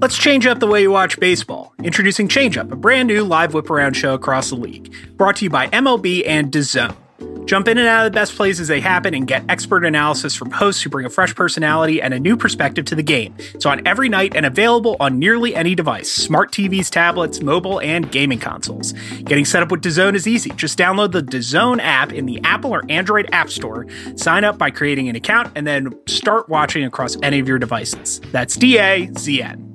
Let's change up the way you watch baseball. Introducing Change Up, a brand new live whip around show across the league. Brought to you by MLB and DAZN. Jump in and out of the best plays as they happen and get expert analysis from hosts who bring a fresh personality and a new perspective to the game. It's on every night and available on nearly any device smart TVs, tablets, mobile, and gaming consoles. Getting set up with DAZN is easy. Just download the DAZN app in the Apple or Android App Store, sign up by creating an account, and then start watching across any of your devices. That's D A Z N.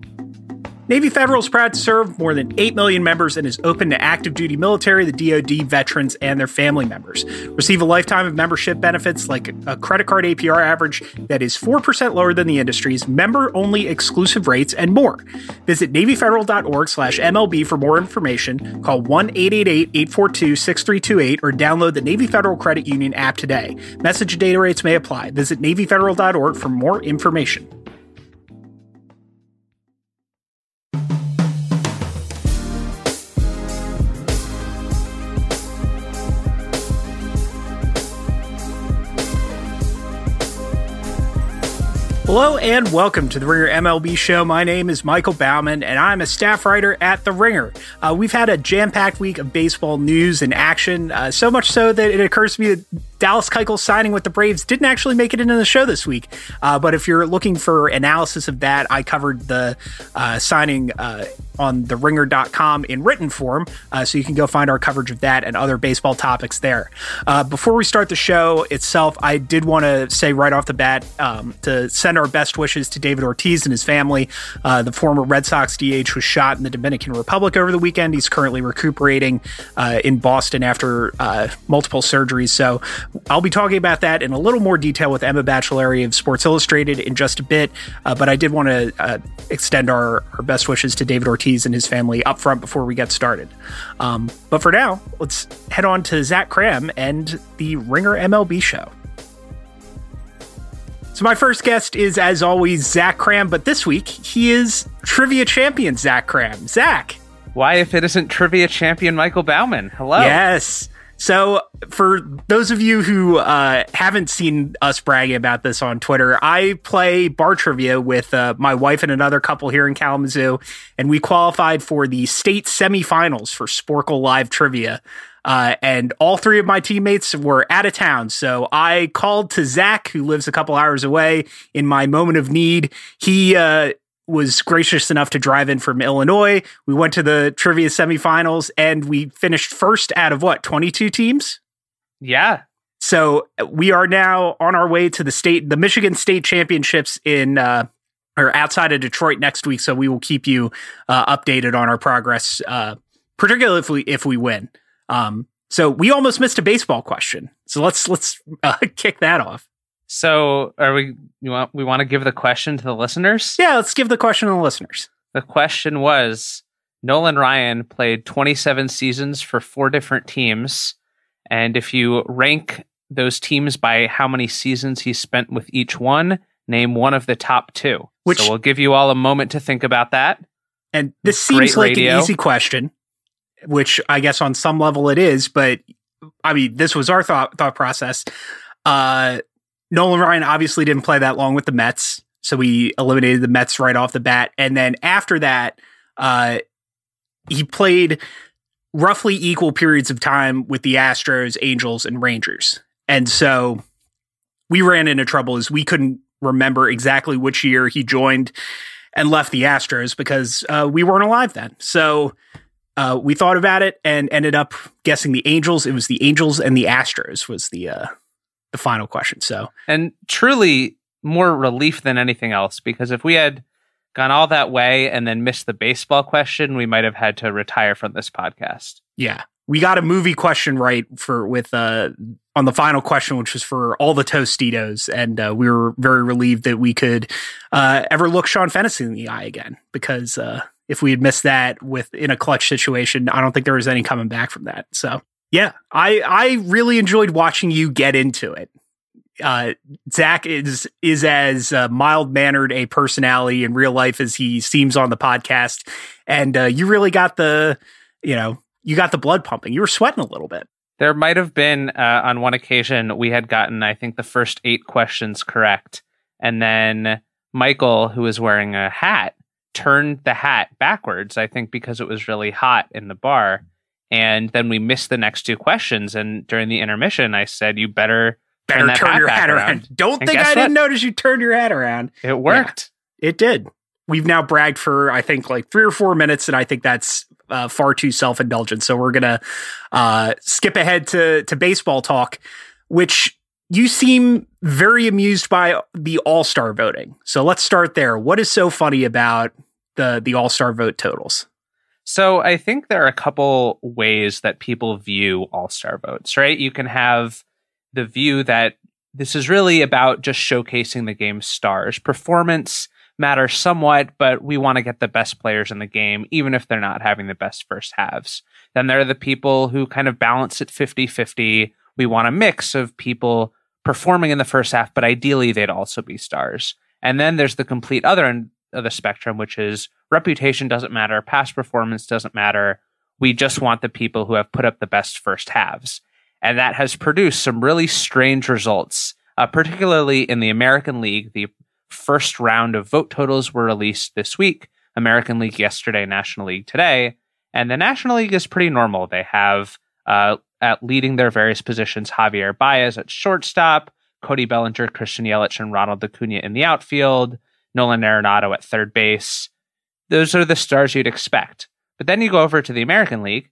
Navy Federal is proud to serve more than 8 million members and is open to active duty military, the DoD, veterans, and their family members. Receive a lifetime of membership benefits like a credit card APR average that is 4% lower than the industry's, member only exclusive rates, and more. Visit NavyFederal.org slash MLB for more information. Call 1 888 842 6328 or download the Navy Federal Credit Union app today. Message data rates may apply. Visit NavyFederal.org for more information. Hello and welcome to the Ringer MLB show. My name is Michael Baumann and I'm a staff writer at The Ringer. Uh, we've had a jam packed week of baseball news and action, uh, so much so that it occurs to me that Dallas Keuchel signing with the Braves didn't actually make it into the show this week. Uh, but if you're looking for analysis of that, I covered the uh, signing uh, on the ringer.com in written form. Uh, so you can go find our coverage of that and other baseball topics there. Uh, before we start the show itself, I did want to say right off the bat um, to send our best wishes to David Ortiz and his family. Uh, the former Red Sox DH was shot in the Dominican Republic over the weekend. He's currently recuperating in Boston after multiple surgeries. So I'll be talking about that in a little more detail with Emma Baccellieri of Sports Illustrated in just a bit. Uh, but I did want to uh, extend our, our best wishes to David Ortiz and his family up front before we get started. Um, but for now, let's head on to Zach Kram and the Ringer MLB show. So my first guest is, as always, Zach Kram, but this week he is trivia champion Zach Kram. Zach. Why, if it isn't trivia champion Michael Baumann? Hello. Yes. So, for those of you who uh, haven't seen us bragging about this on Twitter, I play bar trivia with uh, my wife and another couple here in Kalamazoo, and we qualified for the state semifinals for Sporcle Live Trivia. Uh, and all three of my teammates were out of town. So I called to Zach, who lives a couple hours away, in my moment of need. He uh, was gracious enough to drive in from Illinois. We went to the trivia semifinals and we finished first out of what, 22 teams? Yeah. So we are now on our way to the state, the Michigan State Championships in, uh, or outside of Detroit next week. So we will keep you uh, updated on our progress, uh, particularly if we if we win. Um, so we almost missed a baseball question. So let's let's uh, kick that off. So, are we you want we want to give the question to the listeners? Yeah, let's give the question to the listeners. The question was Nolan Ryan played 27 seasons for four different teams, and if you rank those teams by how many seasons he spent with each one, name one of the top two. Which, so we'll give you all a moment to think about that. And this seems like radio. an easy question, which I guess on some level it is, but I mean, this was our thought thought process. Uh, Nolan Ryan obviously didn't play that long with the Mets, so we eliminated the Mets right off the bat. And then after that, uh, he played roughly equal periods of time with the Astros, Angels, and Rangers. And so we ran into trouble as we couldn't remember exactly which year he joined and left the Astros because uh, we weren't alive then. So uh, we thought about it and ended up guessing the Angels. It was the Angels and the Astros was the uh, the final question. So, and truly more relief than anything else, because if we had gone all that way and then missed the baseball question, we might have had to retire from this podcast. Yeah. We got a movie question right for with uh on the final question, which was for all the Tostitos, and uh, we were very relieved that we could uh, ever look Sean Fennessy in the eye again. Because uh, if we had missed that with in a clutch situation, I don't think there was any coming back from that. So yeah, I I really enjoyed watching you get into it. Uh, Zach is is as uh, mild mannered a personality in real life as he seems on the podcast, and uh, you really got the you know you got the blood pumping. You were sweating a little bit. There might have been uh, on one occasion we had gotten I think the first eight questions correct, and then Michael, who was wearing a hat, turned the hat backwards, I think because it was really hot in the bar. And then we missed the next two questions. And during the intermission, I said, You better better turn, turn your hat around. around. Don't and think I what? didn't notice you turned your hat around. It worked. Yeah, it did. We've now bragged for, I think, like three or four minutes, and I think that's uh, far too self indulgent. So we're going to uh, skip ahead to, to baseball talk, which you seem very amused by the All Star voting. So let's start there. What is so funny about the the All Star vote totals? So I think there are a couple ways that people view All Star votes. Right, you can have the view that this is really about just showcasing the game's stars. Performance matters somewhat, but we want to get the best players in the game, even if they're not having the best first halves. Then there are the people who kind of balance it 50 50. We want a mix of people performing in the first half, but ideally they'd also be stars. And then there's the complete other end of the spectrum, which is reputation doesn't matter, past performance doesn't matter. We just want the people who have put up the best first halves. And that has produced some really strange results, uh, particularly in the American League. The first round of vote totals were released this week American League yesterday, National League today. And the National League is pretty normal. They have uh, at leading their various positions Javier Baez at shortstop, Cody Bellinger, Christian Yelich, and Ronald Acuna in the outfield, Nolan Arenado at third base. Those are the stars you'd expect. But then you go over to the American League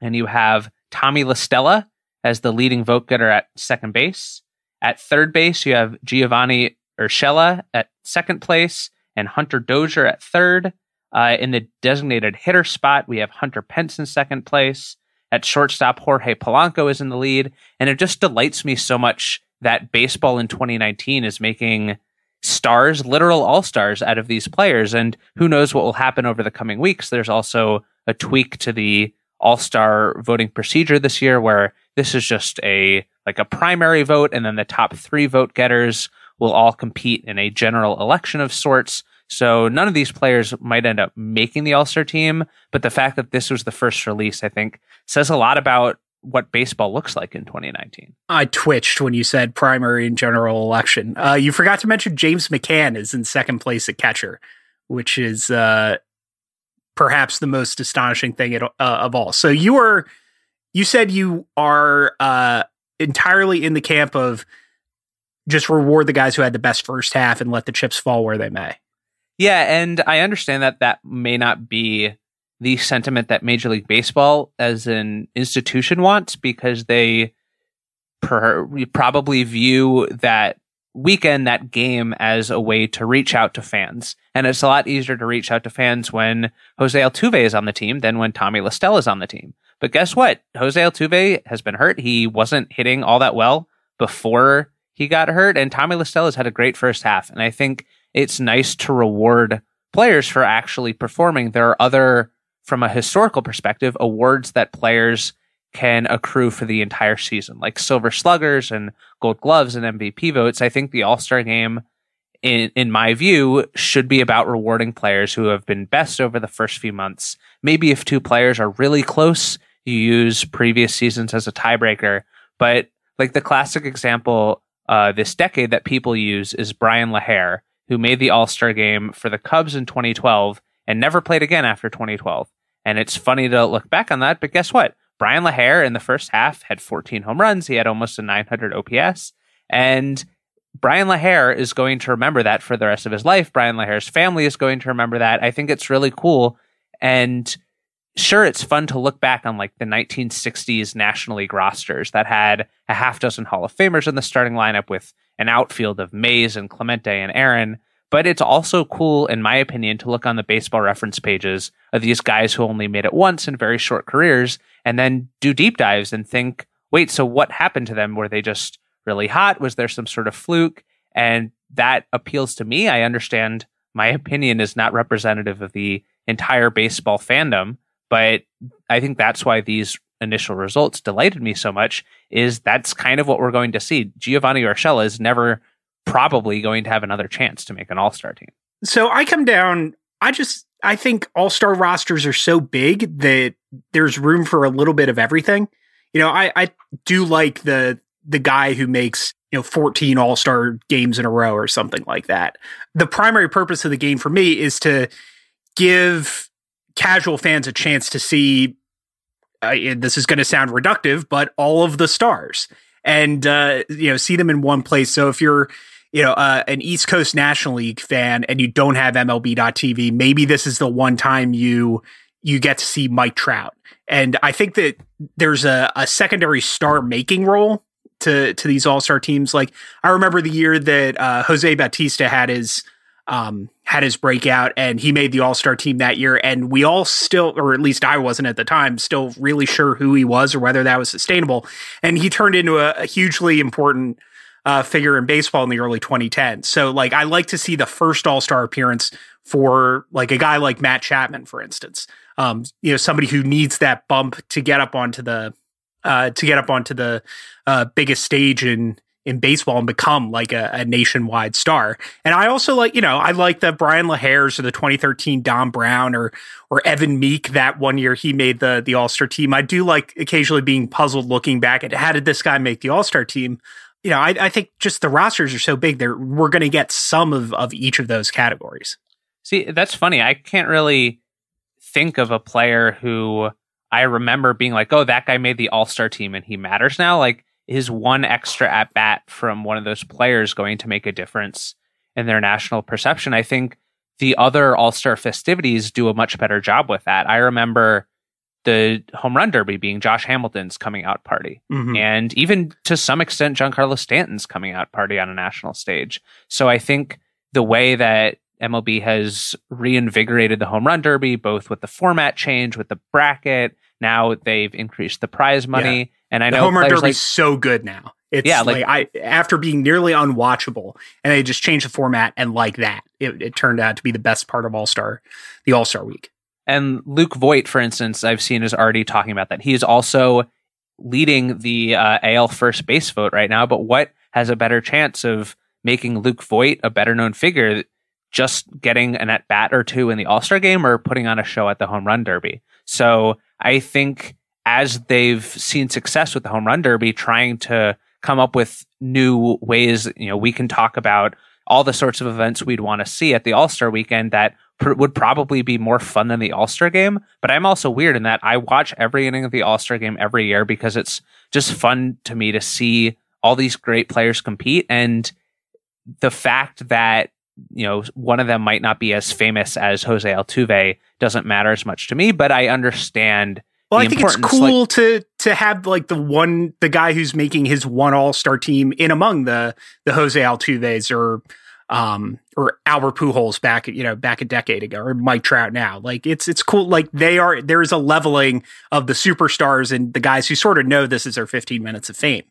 and you have Tommy La Stella as the leading vote getter at second base. At third base, you have Giovanny Urshela at second place and Hunter Dozier at third. Uh, in the designated hitter spot, we have Hunter Pence in second place. At shortstop, Jorge Polanco is in the lead. And it just delights me so much that baseball in 2019 is making stars, literal all stars out of these players. And who knows what will happen over the coming weeks. There's also a tweak to the all star voting procedure this year where this is just a like a primary vote and then the top three vote getters will all compete in a general election of sorts so none of these players might end up making the All Star team, but the fact that this was the first release, I think, says a lot about what baseball looks like in 2019. I twitched when you said primary and general election. Uh, you forgot to mention James McCann is in second place at catcher, which is uh, perhaps the most astonishing thing at, uh, of all. So you are, you said you are uh, entirely in the camp of just reward the guys who had the best first half and let the chips fall where they may. Yeah, and I understand that that may not be the sentiment that Major League Baseball as an institution wants because they per- probably view that weekend, that game, as a way to reach out to fans. And it's a lot easier to reach out to fans when Jose Altuve is on the team than when Tommy La Stella is on the team. But guess what? Jose Altuve has been hurt. He wasn't hitting all that well before he got hurt, and Tommy La Stella has had a great first half. And I think it's nice to reward players for actually performing. There are other, from a historical perspective, awards that players can accrue for the entire season, like Silver Sluggers and Gold Gloves and MVP votes. I think the All Star game, in, in my view, should be about rewarding players who have been best over the first few months. Maybe if two players are really close, you use previous seasons as a tiebreaker. But like the classic example uh, this decade that people use is Brian LaHair, who made the All Star game for the Cubs in 2012 and never played again after 2012. And it's funny to look back on that, but guess what? Brian LaHair in the first half had 14 home runs. He had almost a 900 OPS. And Brian LaHair is going to remember that for the rest of his life. Brian LaHair's family is going to remember that. I think it's really cool. And sure, it's fun to look back on like the 1960s National League rosters that had a half dozen Hall of Famers in the starting lineup with an outfield of Mays and Clemente and Aaron. But it's also cool, in my opinion, to look on the baseball reference pages of these guys who only made it once in very short careers and then do deep dives and think, wait, so what happened to them? Were they just really hot? Was there some sort of fluke? And that appeals to me. I understand my opinion is not representative of the entire baseball fandom, but I think that's why these initial results delighted me so much is that's kind of what we're going to see. Giovanny Urshela is never probably going to have another chance to make an all star team. So I come down, I just, I think all star rosters are so big that there's room for a little bit of everything. You know, I, I do like the, the guy who makes you know 14 all-star games in a row or something like that the primary purpose of the game for me is to give casual fans a chance to see uh, this is going to sound reductive but all of the stars and uh, you know see them in one place so if you're you know uh, an east coast national league fan and you don't have mlb.tv maybe this is the one time you you get to see mike trout and i think that there's a, a secondary star making role to to these All Star teams. Like I remember the year that uh, Jose Bautista had his um, had his breakout, and he made the All Star team that year. And we all still, or at least I wasn't at the time, still really sure who he was or whether that was sustainable. And he turned into a, a hugely important. Uh, figure in baseball in the early 2010s. So, like, I like to see the first All Star appearance for like a guy like Matt Chapman, for instance. Um, you know, somebody who needs that bump to get up onto the uh, to get up onto the uh, biggest stage in in baseball and become like a, a, nationwide star. And I also like, you know, I like the Brian LaHaires or the 2013 Dom Brown or or Evan Meek that one year he made the the All Star team. I do like occasionally being puzzled looking back at how did this guy make the All Star team. You know, I, I think just the rosters are so big. There, we're going to get some of of each of those categories. See, that's funny. I can't really think of a player who I remember being like, "Oh, that guy made the All Star team and he matters now." Like, is one extra at bat from one of those players going to make a difference in their national perception? I think the other All Star festivities do a much better job with that. I remember the home run derby being Josh Hamilton's coming out party, mm-hmm. and even to some extent, Giancarlo Stanton's coming out party on a national stage. So I think the way that MLB has reinvigorated the home run derby, both with the format change, with the bracket. Now they've increased the prize money, yeah. and I the know home run derby like, is so good now. It's yeah, like, like, I after being nearly unwatchable, and they just changed the format, and like that, it, it turned out to be the best part of All Star, the All Star Week. And Luke Voit, for instance, I've seen is already talking about that. He is also leading the uh, AL first base vote right now. But what has a better chance of making Luke Voit a better known figure just getting an at bat or two in the All Star game or putting on a show at the Home Run Derby. So I think as they've seen success with the Home Run Derby, trying to come up with new ways, you know, we can talk about all the sorts of events we'd want to see at the All Star weekend that pr- would probably be more fun than the All Star game. But I'm also weird in that I watch every inning of the All Star game every year because it's just fun to me to see all these great players compete. And the fact that you know, one of them might not be as famous as Jose Altuve doesn't matter as much to me, but I understand. Well, I think it's cool like, to to have like the one the guy who's making his one All Star team in among the the Jose Altuves or um or Albert Pujols back you know back a decade ago or Mike Trout now. Like it's it's cool. Like they are there is a leveling of the superstars and the guys who sort of know this is their 15 minutes of fame.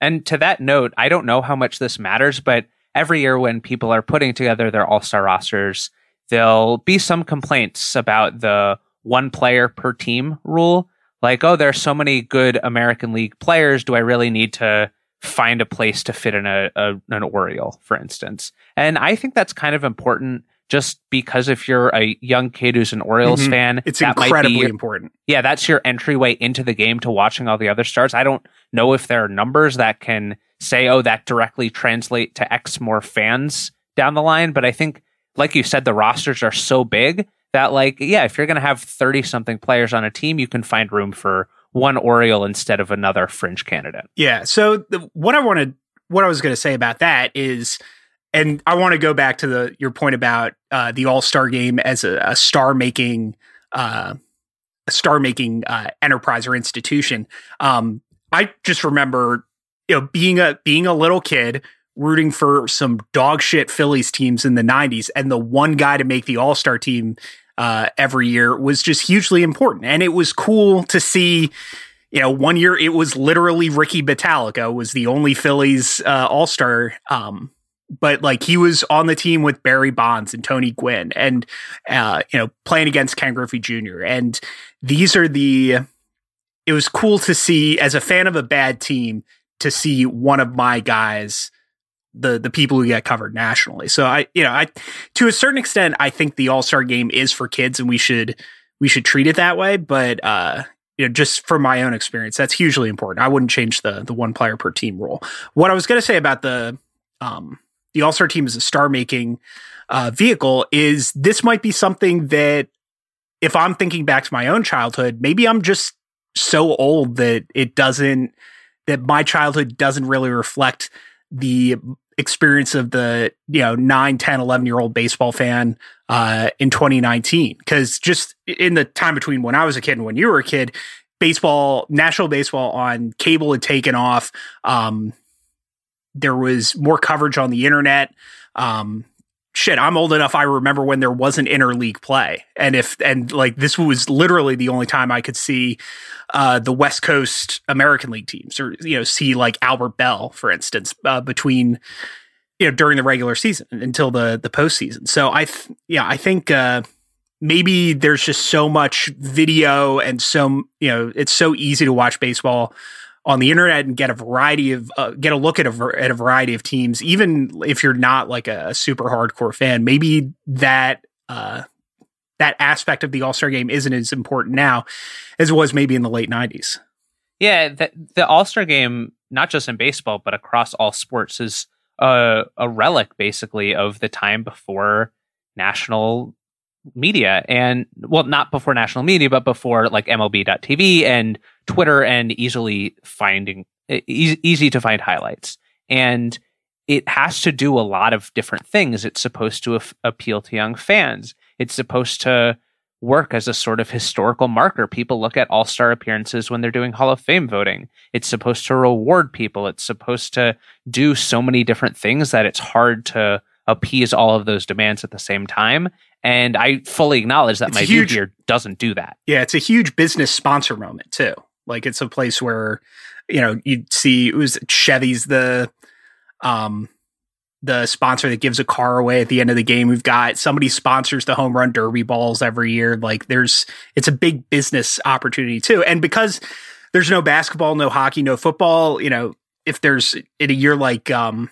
And to that note, I don't know how much this matters, but every year when people are putting together their all star rosters, there'll be some complaints about the one player per team rule. Like, oh, there's so many good American League players. Do I really need to find a place to fit in a, a an Oriole, for instance? And I think that's kind of important just because if you're a young kid who's an Orioles mm-hmm. fan, it's incredibly your, important. Yeah, that's your entryway into the game to watching all the other stars. I don't know if there are numbers that can say, oh, that directly translate to X more fans down the line. But I think, like you said, the rosters are so big that, like, yeah, if you're going to have 30 something players on a team, you can find room for one Oriole instead of another fringe candidate. Yeah. So the, what I wanted, what I was going to say about that is, and I want to go back to the your point about uh, the All Star Game as a, a star making, uh, a star making uh, enterprise or institution. Um, I just remember you know, being a being a little kid rooting for some dog shit Phillies teams in the 90s and the one guy to make the All-Star team uh, every year was just hugely important. And it was cool to see you know, one year it was literally Ricky Bottalico was the only Phillies uh, All Star. Um, but like he was on the team with Barry Bonds and Tony Gwynn, and uh, you know, playing against Ken Griffey Jr. And these are the. It was cool to see as a fan of a bad team to see one of my guys the the people who get covered nationally. So I you know I to a certain extent I think the All Star game is for kids and we should we should treat it that way. But uh, you know, just from my own experience, that's hugely important. I wouldn't change the the one player per team rule. What I was going to say about the um, the All Star team as a star making uh, vehicle is this might be something that if I'm thinking back to my own childhood, maybe I'm just so old that it doesn't that my childhood doesn't really reflect the experience of the you know 9 10 11 year old baseball fan uh, in 2019 because just in the time between when i was a kid and when you were a kid baseball national baseball on cable had taken off. Um, there was more coverage on the internet. Um, shit, I'm old enough. I remember when there wasn't interleague play, and if and like this was literally the only time I could see uh, the West Coast American League teams, or you know, see like Albert Belle, for instance, uh, between you know during the regular season until the the postseason. So I, th- yeah, I think. Uh, maybe there's just so much video and so you know it's so easy to watch baseball on the internet and get a variety of uh, get a look at a at a variety of teams, even if you're not like a, super hardcore fan. Maybe that uh, that aspect of the All Star game isn't as important now as it was maybe in the late '90s. Yeah, the, the All Star game, not just in baseball but across all sports, is a, a relic basically of the time before national media and well not before national media but before like mlb.tv and twitter and easily finding easy, easy to find highlights. And it has to do a lot of different things. It's supposed to af- appeal to young fans. It's supposed to work as a sort of historical marker. People look at all-star appearances when they're doing hall of fame voting. It's supposed to reward people. It's supposed to do so many different things that it's hard to appease all of those demands at the same time and I fully acknowledge that it's my huge, view here doesn't do that. Yeah, it's a huge business sponsor moment too. Like it's a place where, you know, you'd see it was Chevy's the um the sponsor that gives a car away at the end of the game. We've got somebody sponsors the home run derby balls every year. Like there's it's a big business opportunity too. And because there's no basketball, no hockey, no football, you know, if there's in a year like um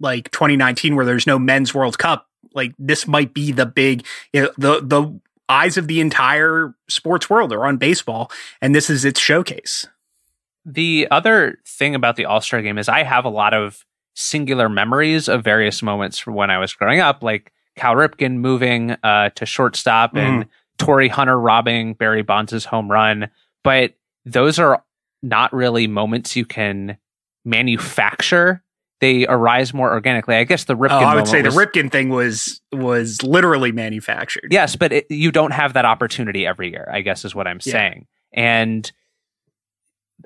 like 2019 where there's no men's World Cup, like this might be the big you know, the the eyes of the entire sports world are on baseball and this is its showcase. The other thing about the All-Star game is I have a lot of singular memories of various moments from when I was growing up like Cal Ripken moving uh, to shortstop mm. and Torii Hunter robbing Barry Bonds' home run, but those are not really moments you can manufacture they arise more organically. I guess the Ripken. Oh, I would say was, the Ripken thing was was literally manufactured. Yes, but it, you don't have that opportunity every year. I guess is what I'm yeah. saying, and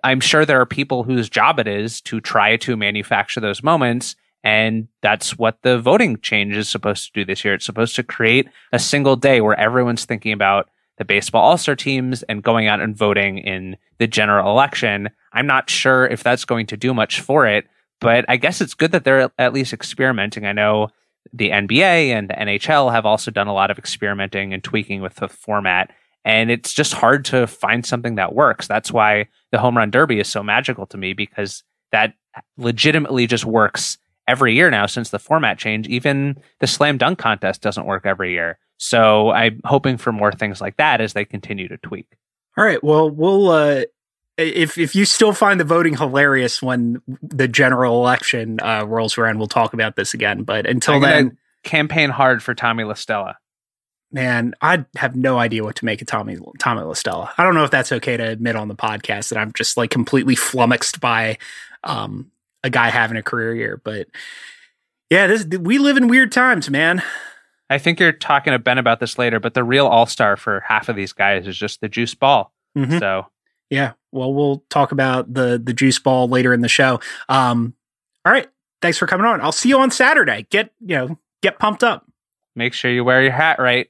I'm sure there are people whose job it is to try to manufacture those moments. And that's what the voting change is supposed to do this year. It's supposed to create a single day where everyone's thinking about the baseball all star teams and going out and voting in the general election. I'm not sure if that's going to do much for it but I guess it's good that they're at least experimenting. I know the NBA and the NHL have also done a lot of experimenting and tweaking with the format. And it's just hard to find something that works. That's why the home run derby is so magical to me because that legitimately just works every year now since the format change. Even the slam dunk contest doesn't work every year. So I'm hoping for more things like that as they continue to tweak. All right. Well, we'll uh, if if you still find the voting hilarious when the general election uh, rolls around, we'll talk about this again. But until then, campaign hard for Tommy La Stella. Man, I have no idea what to make of Tommy Tommy La Stella. I don't know if that's okay to admit on the podcast that I'm just like completely flummoxed by um, a guy having a career year. But yeah, this we live in weird times, man. I think you're talking to Ben about this later, but the real all star for half of these guys is just the juice ball. Mm-hmm. So yeah, well, we'll talk about the the juice ball later in the show. Um, all right, thanks for coming on. I'll see you on Saturday. Get you know, get pumped up. Make sure you wear your hat right.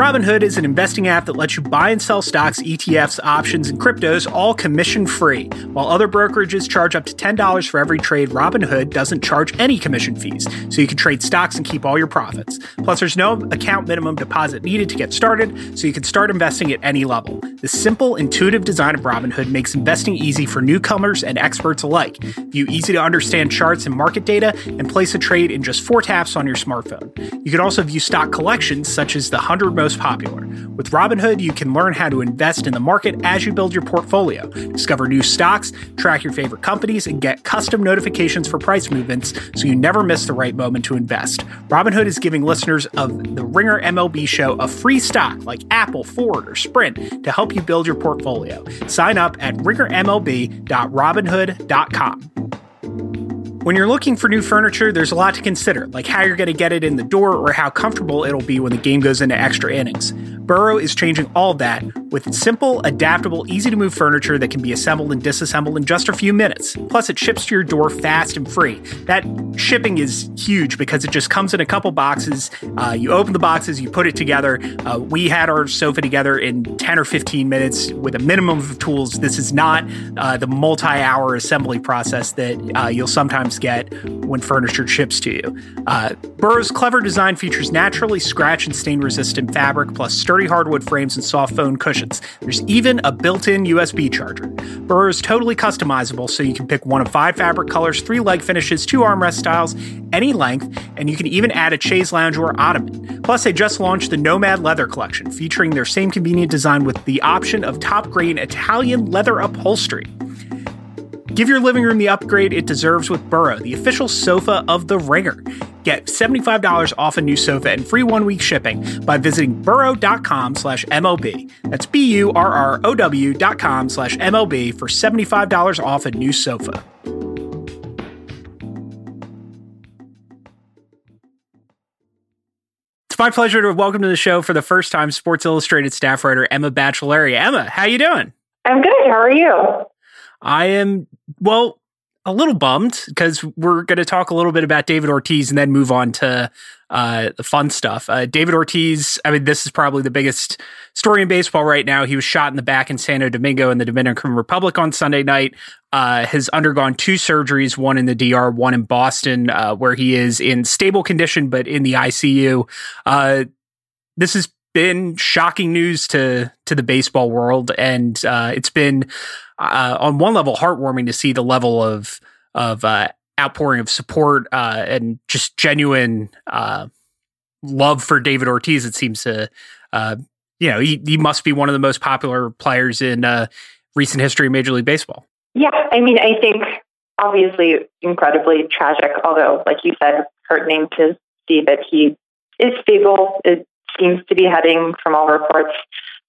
Robinhood is an investing app that lets you buy and sell stocks, ETFs, options, and cryptos all commission free. While other brokerages charge up to $10 for every trade, Robinhood doesn't charge any commission fees, so you can trade stocks and keep all your profits. Plus, there's no account minimum deposit needed to get started, so you can start investing at any level. The simple, intuitive design of Robinhood makes investing easy for newcomers and experts alike. View easy to understand charts and market data, and place a trade in just four taps on your smartphone. You can also view stock collections such as the 100 most most popular. With Robinhood, you can learn how to invest in the market as you build your portfolio, discover new stocks, track your favorite companies, and get custom notifications for price movements so you never miss the right moment to invest. Robinhood is giving listeners of the Ringer MLB show a free stock like Apple, Ford, or Sprint to help you build your portfolio. Sign up at ringermlb.robinhood.com. When you're looking for new furniture, there's a lot to consider, like how you're going to get it in the door or how comfortable it'll be when the game goes into extra innings. Burrow is changing all that with simple, adaptable, easy to move furniture that can be assembled and disassembled in just a few minutes. Plus, it ships to your door fast and free. That shipping is huge because it just comes in a couple boxes. Uh, you open the boxes, you put it together. Uh, we had our sofa together in 10 or 15 minutes with a minimum of tools. This is not uh, the multi hour assembly process that uh, you'll sometimes get when furniture ships to you. Uh, clever design features naturally scratch and stain resistant fabric plus sturdy hardwood frames and soft foam cushions. There's even a built in USB charger. Burrow is totally customizable, so you can pick one of five fabric colors, three leg finishes, two armrest styles, any length, and you can even add a chaise lounge or ottoman. Plus, they just launched the Nomad Leather Collection, featuring their same convenient design with the option of top grade Italian leather upholstery. Give your living room the upgrade it deserves with Burrow, the official sofa of the ringer. Get $75 off a new sofa and free one-week shipping by visiting burrow.com slash MLB. That's B-U-R-R-O-W dot com slash MLB for $75 off a new sofa. It's my pleasure to welcome to the show for the first time Sports Illustrated staff writer Emma Baccellieri. Emma, how you doing? I'm good. How are you? I am, well, a little bummed because we're going to talk a little bit about David Ortiz and then move on to uh, the fun stuff. Uh, David Ortiz, I mean, this is probably the biggest story in baseball right now. He was shot in the back in Santo Domingo in the Dominican Republic on Sunday night. Uh, has undergone two surgeries, one in the DR, one in Boston, uh, where he is in stable condition but in the ICU. Uh, this has been shocking news to to the baseball world, and uh, it's been uh, on one level heartwarming to see the level of of uh, outpouring of support uh, and just genuine uh, love for David Ortiz. It seems to, uh, you know, he, he must be one of the most popular players in recent history of Major League Baseball. Yeah, I mean, I think obviously incredibly tragic, although, like you said, heartening to see that he is stable. It seems to be heading, from all reports,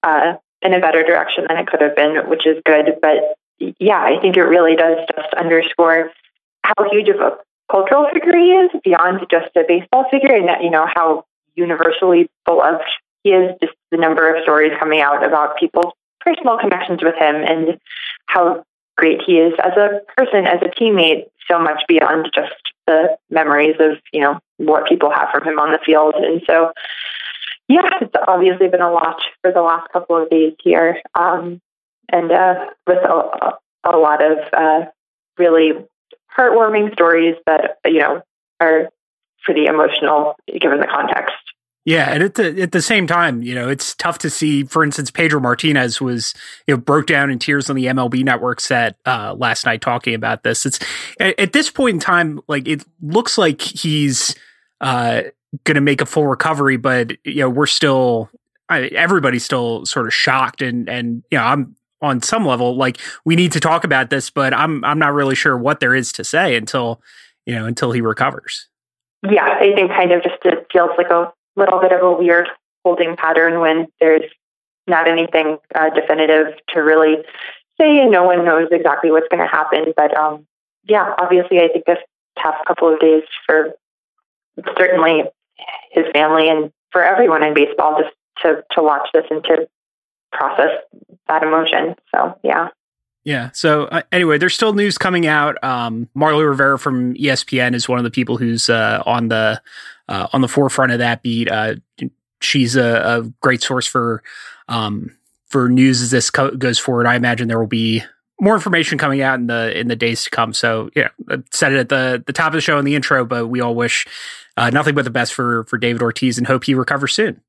uh, in a better direction than it could have been, which is good. But yeah, I think it really does just underscore how huge of a cultural figure he is beyond just a baseball figure and that, you know, how universally beloved he is, just the number of stories coming out about people's personal connections with him and how great he is as a person, as a teammate, so much beyond just the memories of, you know, what people have from him on the field. And so yeah, it's obviously been a lot for the last couple of days here, um, and uh, with a, a, lot of uh, really heartwarming stories that you know are pretty emotional given the context. Yeah, and at the at the same time, you know, it's tough to see. For instance, Pedro Martinez was you know broke down in tears on the MLB Network set uh, last night talking about this. It's at, at, this point in time, like it looks like he's uh, going to make a full recovery, but you know we're still I, everybody's still sort of shocked and and you know I'm on some level like we need to talk about this, but I'm I'm not really sure what there is to say until you know until he recovers. Yeah, I think kind of just it feels like a little bit of a weird holding pattern when there's not anything uh, definitive to really say, and no one knows exactly what's going to happen. But um, yeah, obviously, I think this tough couple of days for certainly his family and for everyone in baseball just to to watch this and to process that emotion. So yeah. Yeah. So uh, anyway, there's still news coming out. Um, Marly Rivera from ESPN is one of the people who's uh, on the uh, on the forefront of that beat. Uh, she's a, a, great source for um, for news as this co- goes forward. I imagine there will be more information coming out in the in the days to come. So yeah, I said it at the the top of the show in the intro, but we all wish uh, nothing but the best for for David Ortiz and hope he recovers soon.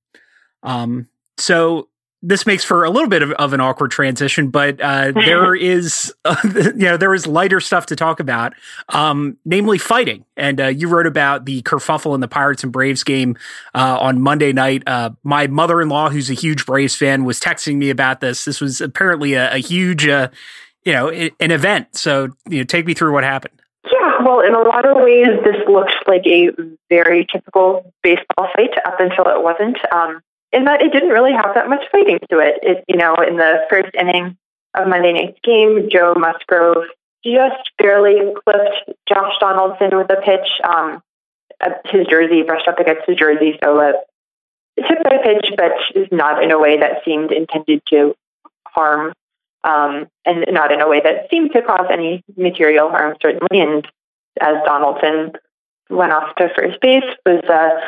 Um, so this makes for a little bit of, of an awkward transition, but uh, there is, uh, you know, there is lighter stuff to talk about, um, namely fighting. And uh, you wrote about the kerfuffle in the Pirates and Braves game uh, on Monday night. Uh, my mother-in-law, who's a huge Braves fan, was texting me about this. This was apparently a, a huge, uh, you know, an event. So, you know, take me through what happened. Yeah, well, in a lot of ways, this looks like a very typical baseball fight up until it wasn't. Um, in that it didn't really have that much fighting to it. It, you know, in the first inning of Monday night's game, Joe Musgrove just barely clipped Josh Donaldson with a pitch. Um, uh, his jersey brushed up against his jersey, so uh, it took a pitch, but not in a way that seemed intended to harm, um, and not in a way that seemed to cause any material harm, certainly. And as Donaldson went off to first base, was uh,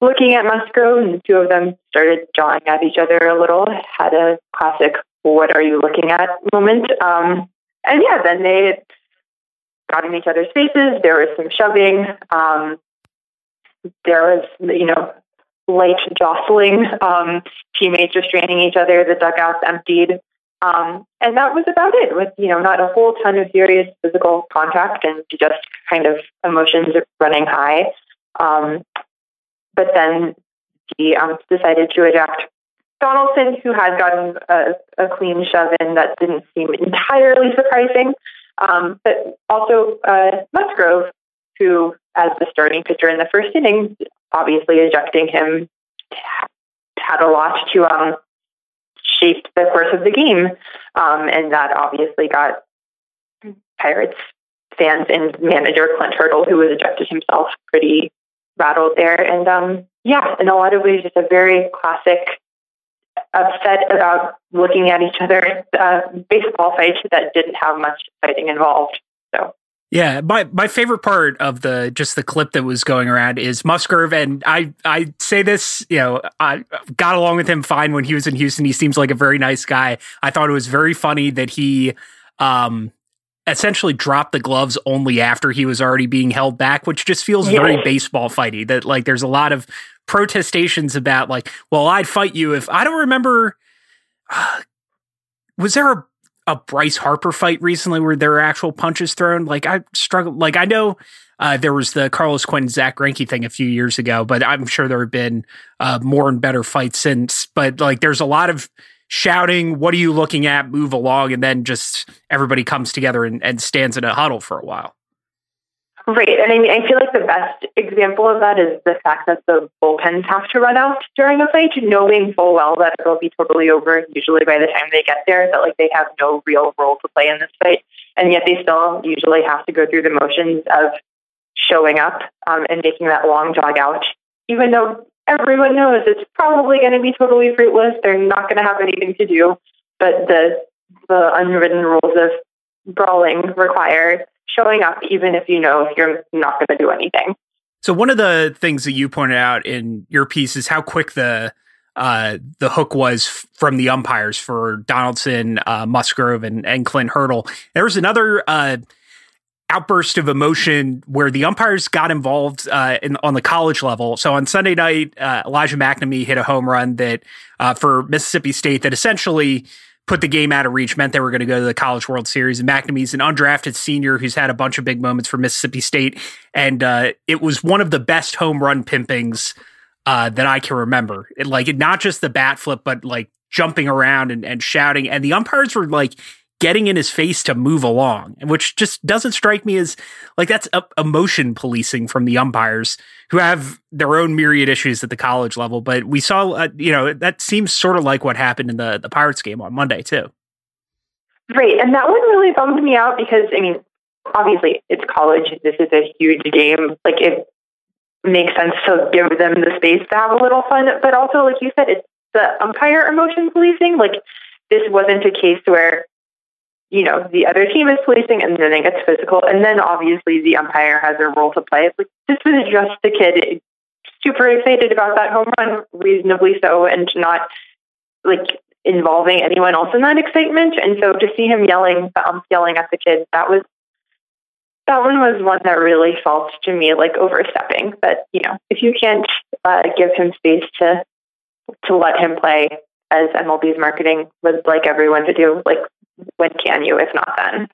looking at Musgrove, and the two of them started jawing at each other a little. Had a classic "What are you looking at?" moment. Um, and yeah, then they got in each other's faces. There was some shoving. Um, there was, you know, light jostling. Um, teammates restraining each other. The dugouts emptied. Um, and that was about it with, you know, not a whole ton of serious physical contact and just kind of emotions running high. Um, but then he um, decided to eject Donaldson, who had gotten a, a, clean shove in that didn't seem entirely surprising. Um, but also uh, Musgrove, who, as the starting pitcher in the first inning, obviously ejecting him had a lot to um, shape the course of the game. Um, and that obviously got Pirates fans and manager Clint Hurdle, who was ejected himself, pretty rattled there. And um, yeah, in a lot of ways, just a very classic upset about looking at each other uh, baseball fight that didn't have much fighting involved. So. Yeah, my my favorite part of the just the clip that was going around is Musgrove, and I I say this, you know, I got along with him fine when he was in Houston. He seems like a very nice guy. I thought it was very funny that he um essentially dropped the gloves only after he was already being held back, which just feels yeah. very baseball fighty. That like there's a lot of protestations about like, well, I'd fight you if I don't remember. Uh, was there a a Bryce Harper fight recently where there were actual punches thrown? Like I struggle. Like I know uh, there was the Carlos Quentin Zack Greinke thing a few years ago, but I'm sure there have been uh, more and better fights since. But like there's a lot of shouting, What are you looking at? Move along. And then just everybody comes together and, and stands in a huddle for a while. Right. And I mean, I feel the best example of that is the fact that the bullpens have to run out during a fight, knowing full well that it'll be totally over usually by the time they get there, that like they have no real role to play in this fight. And yet they still usually have to go through the motions of showing up um, and making that long jog out, even though everyone knows it's probably going to be totally fruitless. They're not going to have anything to do. But the the unwritten rules of brawling require showing up, even if you know you're not going to do anything. So one of the things that you pointed out in your piece is how quick the uh, the hook was from the umpires for Donaldson, uh, Musgrove, and, and Clint Hurdle. There was another uh, outburst of emotion where the umpires got involved uh, in, on the college level. So on Sunday night, uh, Elijah MacNamee hit a home run that uh, for Mississippi State that essentially put the game out of reach, meant they were going to go to the College World Series. And MacNamee's an undrafted senior who's had a bunch of big moments for Mississippi State, and uh, it was one of the best home run pimpings uh, that I can remember. It, like not just the bat flip, but like jumping around and, and shouting, and the umpires were like getting in his face to move along, which just doesn't strike me as like that's emotion policing from the umpires who have their own myriad issues at the college level. But we saw, uh, you know, that seems sort of like what happened in the the Pirates game on Monday too. Right, and that one really bummed me out because I mean, obviously it's college. This is a huge game. Like it makes sense to give them the space to have a little fun, but also, like you said, it's the umpire emotion policing. Like this wasn't a case where you know, the other team is policing and then it gets physical. And then obviously the umpire has a role to play. Like, this was just the kid super excited about that home run, reasonably so, and not like involving anyone else in that excitement. And so to see him yelling, the ump yelling at the kid, that was that one was one that really felt to me like overstepping. But you know, if you can't uh, give him space to to let him play, as MLB's marketing would like everyone to do. Like, when can you, if not then?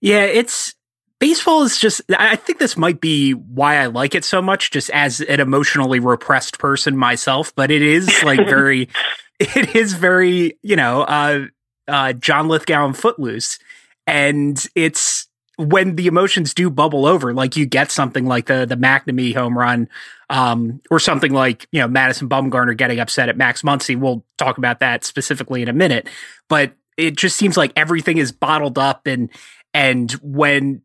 Yeah, it's baseball is just I think this might be why I like it so much just as an emotionally repressed person myself, but it is like very it is very, you know, uh uh John Lithgow and Footloose and it's when the emotions do bubble over, like you get something like the the MacNamee home run, um, or something like you know Madison Bumgarner getting upset at Max Muncy. We'll talk about that specifically in a minute, but it just seems like everything is bottled up, and and when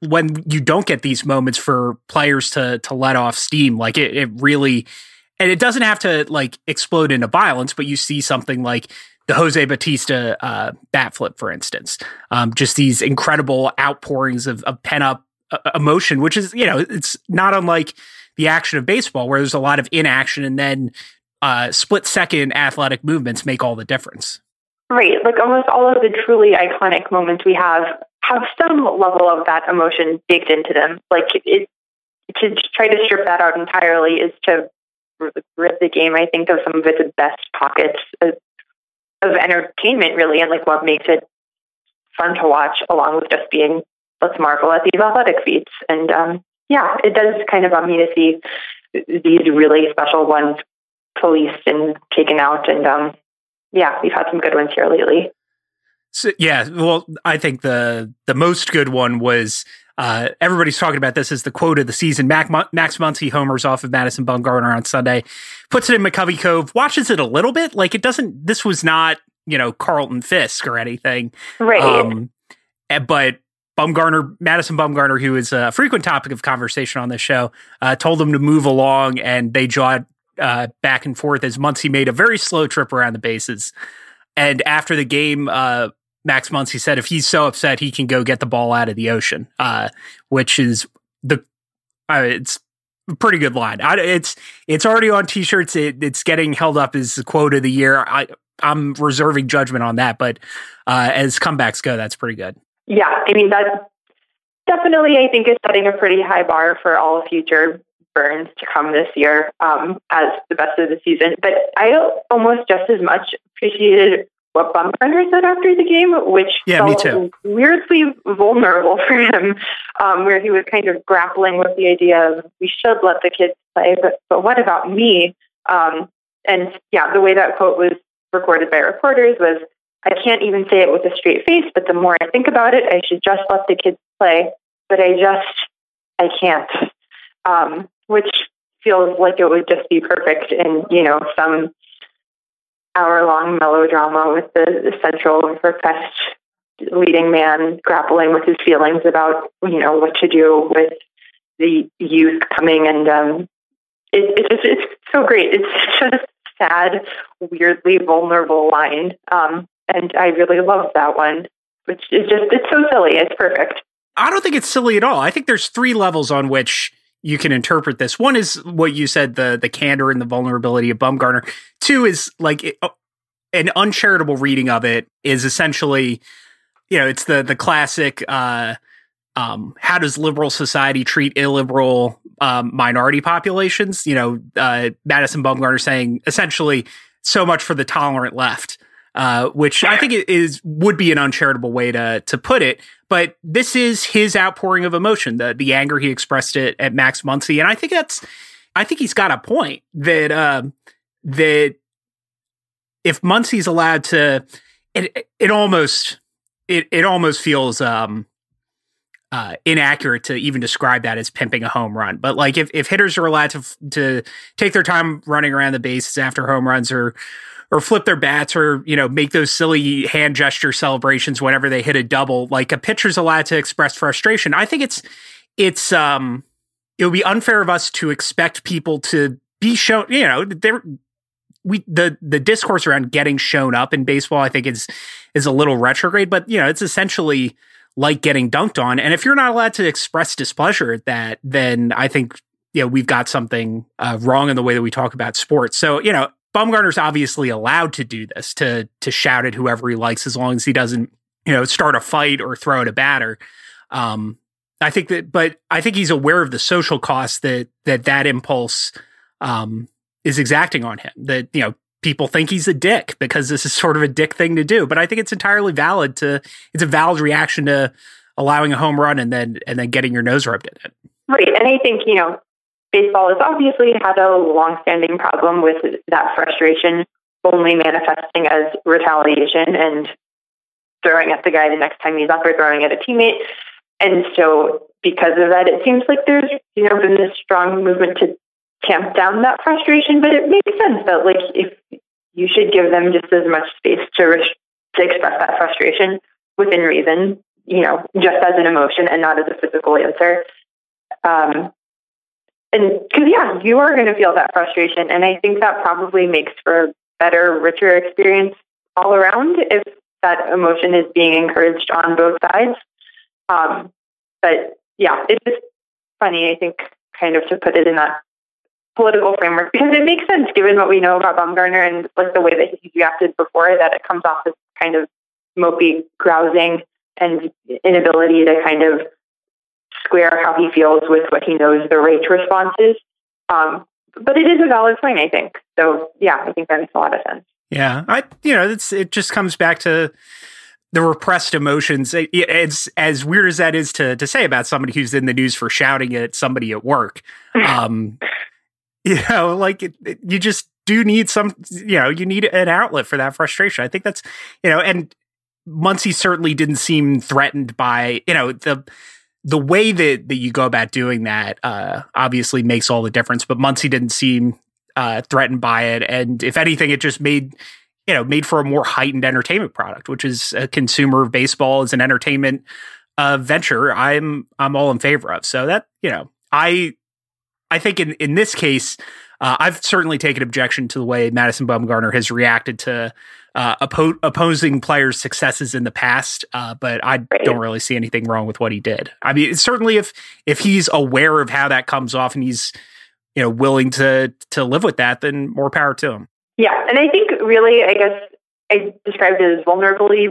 when you don't get these moments for players to to let off steam, like it, it really, and it doesn't have to like explode into violence, but you see something like the Jose Bautista uh, bat flip, for instance, um, just these incredible outpourings of, of pent up uh, emotion, which is you know it's not unlike the action of baseball, where there's a lot of inaction and then uh, split second athletic movements make all the difference. Right, like almost all of the truly iconic moments we have have some level of that emotion baked into them. Like it, to try to strip that out entirely is to rip the game. I think of some of its best pockets of, of entertainment, really, and like what makes it fun to watch, along with just being let's marvel at these athletic feats. And um, yeah, it does kind of bum me to see these really special ones policed and taken out. And um, yeah, we've had some good ones here lately. So, yeah, well, I think the the most good one was uh, everybody's talking about this as the quote of the season. Mac, Max Muncy homers off of Madison Bumgarner on Sunday, puts it in McCovey Cove, watches it a little bit. Like it doesn't. This was not you know Carlton Fisk or anything, right? Um, eh, but Bumgarner, Madison Bumgarner, who is a frequent topic of conversation on this show, uh, told them to move along, and they jawed uh, back and forth as Muncy made a very slow trip around the bases. And after the game, uh, Max Muncy said if he's so upset, he can go get the ball out of the ocean, uh, which is the uh, it's a pretty good line. I, it's it's already on t-shirts. It, it's getting held up as the quote of the year. I I'm reserving judgment on that, but uh, as comebacks go, that's pretty good. Yeah, I mean that definitely I think is setting a pretty high bar for all future burns to come this year um, as the best of the season. But I almost just as much appreciated what Bumgarner said after the game, which yeah, felt me too. weirdly vulnerable for him, um, where he was kind of grappling with the idea of we should let the kids play, but but what about me? Um, and yeah, the way that quote was recorded by reporters was, I can't even say it with a straight face, but the more I think about it, I should just let the kids play, but I just I can't, um, which feels like it would just be perfect in you know some hour long melodrama with the, central repressed leading man grappling with his feelings about you know what to do with the youth coming and um it, it, it's it's so great. It's such a sad weirdly vulnerable line um and i really love that one which is just it's so silly. It's perfect. I don't think it's silly at all. I think there's three levels on which you can interpret this. One is what you said the the candor and the vulnerability of Bumgarner. Two is like it, uh, an uncharitable reading of it is essentially, you know, it's the the classic. Uh, um, how does liberal society treat illiberal um, minority populations? You know, uh, Madison Bumgarner saying essentially so much for the tolerant left. Uh, which I think is would be an uncharitable way to to put it. But this is his outpouring of emotion, the the anger he expressed it at Max Muncy, and I think that's I think he's got a point that uh, that if Muncy's allowed to, it it almost it it almost feels um uh, inaccurate to even describe that as pimping a home run. But like if, if hitters are allowed to to take their time running around the bases after home runs or or flip their bats or you know make those silly hand gesture celebrations whenever they hit a double. Like a pitcher's allowed to express frustration. I think it's it's um it would be unfair of us to expect people to be shown you know they're we the the discourse around getting shown up in baseball i think is is a little retrograde but you know it's essentially like getting dunked on. And if you're not allowed to express displeasure at that then i think you know we've got something uh, wrong in the way that we talk about sports. So you know Bumgarner's obviously allowed to do this to to shout at whoever he likes as long as he doesn't you know start a fight or throw at a batter. Um, I think that, but I think he's aware of the social costs that that that impulse um, is exacting on him. That you know people think he's a dick because this is sort of a dick thing to do. But I think it's entirely valid to it's a valid reaction to allowing a home run and then and then getting your nose rubbed in it. Right. And I think, you know, baseball has obviously had a long-standing problem with that frustration only manifesting as retaliation and throwing at the guy the next time he's up or throwing at a teammate. And so because of that, it seems like there's, you know, been this strong movement to tamp down that frustration, but it makes sense that like if you should give them just as much space to, to express that frustration within reason, you know, just as an emotion and not as a physical answer. Um, and because yeah, you are going to feel that frustration, and I think that probably makes for a better, richer experience all around if that emotion is being encouraged on both sides. Um, but yeah, it's funny. I think kind of to put it in that political framework because it makes sense given what we know about Bumgarner and like the way that he reacted before that it comes off as kind of mopey, grousing, and inability to kind of square how he feels with what he knows the right response is. Um, but it is a valid point, I think. So yeah, I think that makes a lot of sense. Yeah, I you know it's it just comes back to the repressed emotions. It, it's as weird as that is to to say about somebody who's in the news for shouting at somebody at work. Um, you know, like it, it, you just do need some. You know, you need an outlet for that frustration. I think that's you know, and Muncy certainly didn't seem threatened by you know the the way that that you go about doing that uh, obviously makes all the difference. But Muncy didn't seem uh, threatened by it, and if anything, it just made you know made for a more heightened entertainment product, which is a consumer of baseball as an entertainment uh, venture. I'm I'm all in favor of. So that you know I I think in in this case. Uh, I've certainly taken objection to the way Madison Bumgarner has reacted to uh, oppo- opposing players' successes in the past, uh, but I right. don't really see anything wrong with what he did. I mean, certainly if if he's aware of how that comes off and he's you know willing to to live with that, then more power to him. Yeah, and I think really, I guess I described it as vulnerability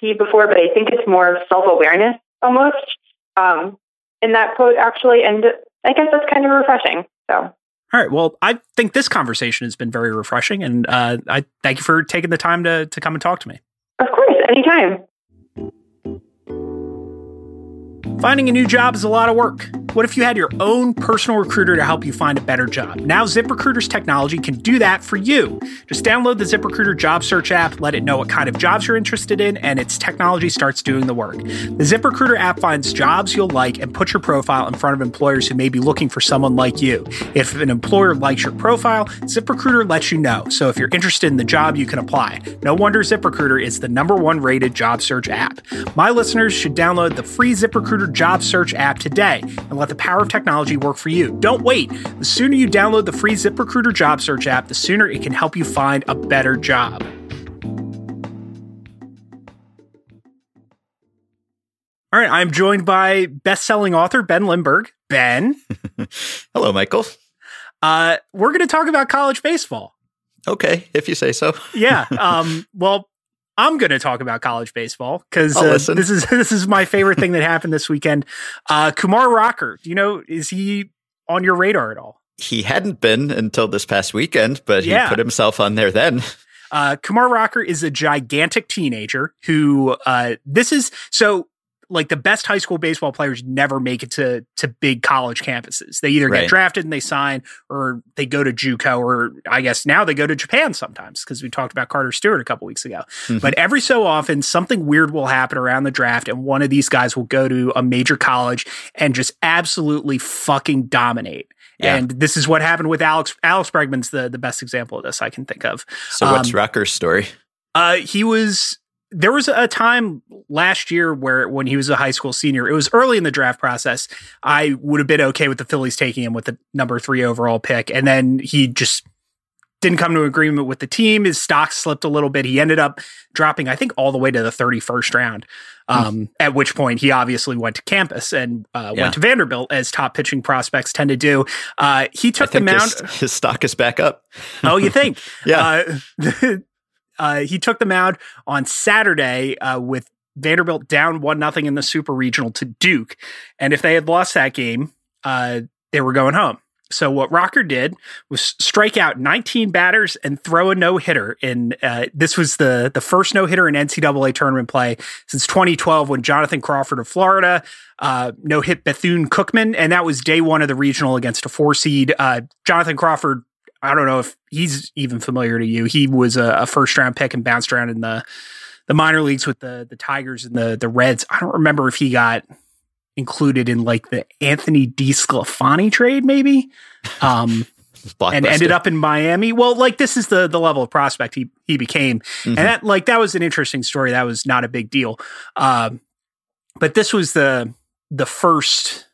before, but I think it's more self awareness almost um, in that quote actually, and I guess that's kind of refreshing. So all right. Well, I think this conversation has been very refreshing, and uh, I thank you for taking the time to to come and talk to me. Of course, anytime. Finding a new job is a lot of work. What if you had your own personal recruiter to help you find a better job? Now, ZipRecruiter's technology can do that for you. Just download the ZipRecruiter job search app, let it know what kind of jobs you're interested in, and its technology starts doing the work. The ZipRecruiter app finds jobs you'll like and puts your profile in front of employers who may be looking for someone like you. If an employer likes your profile, ZipRecruiter lets you know. So if you're interested in the job, you can apply. No wonder ZipRecruiter is the number one rated job search app. My listeners should download the free ZipRecruiter job search app today and let the power of technology work for you. Don't wait. The sooner you download the free ZipRecruiter job search app, the sooner it can help you find a better job. All right, I'm joined by best-selling author Ben Lindbergh. Ben. Hello, Michael. Uh, we're going to talk about college baseball. Okay, if you say so. yeah. Um, well, I'm going to talk about college baseball because uh, this is this is my favorite thing that happened this weekend. Uh, Kumar Rocker, you know, is he on your radar at all? He hadn't been until this past weekend, but yeah. he put himself on there then. Uh, Kumar Rocker is a gigantic teenager who uh, this is so like the best high school baseball players never make it to to big college campuses. They either right. get drafted and they sign, or they go to JUCO, or I guess now they go to Japan sometimes because we talked about Carter Stewart a couple weeks ago. Mm-hmm. But every so often, something weird will happen around the draft, and one of these guys will go to a major college and just absolutely fucking dominate. Yeah. And this is what happened with Alex. Alex Bregman's the the best example of this I can think of. So, what's Rocker's story? Uh, he was there was a time last year where when he was a high school senior, it was early in the draft process. I would have been okay with the Phillies taking him with the number three overall pick. And then he just didn't come to agreement with the team. His stock slipped a little bit. He ended up dropping, I think, all the way to the 31st round. Hmm. Um, mm. At which point he obviously went to campus and uh, yeah. went to Vanderbilt, as top pitching prospects tend to do. Uh, he took the mound. His, his, stock is back up. oh, you think? yeah. Uh, uh, he took the mound on Saturday uh, with Vanderbilt down one nothing in the Super Regional to Duke, and if they had lost that game, uh, they were going home. So what Rocker did was strike out 19 batters and throw a no hitter. And uh, this was the the first no hitter in NCAA tournament play since 2012 when Jonathan Crawford of Florida uh, no hit Bethune Cookman, and that was day one of the regional against a four seed. Uh, Jonathan Crawford. I don't know if he's even familiar to you. He was a, a first round pick and bounced around in the the minor leagues with the the Tigers and the the Reds. I don't remember if he got included in like the Anthony DeSclafani trade, maybe. Um, and ended up in Miami. Well, like this is the the level of prospect he he became, mm-hmm. and that like that was an interesting story. That was not a big deal, um, but this was the the first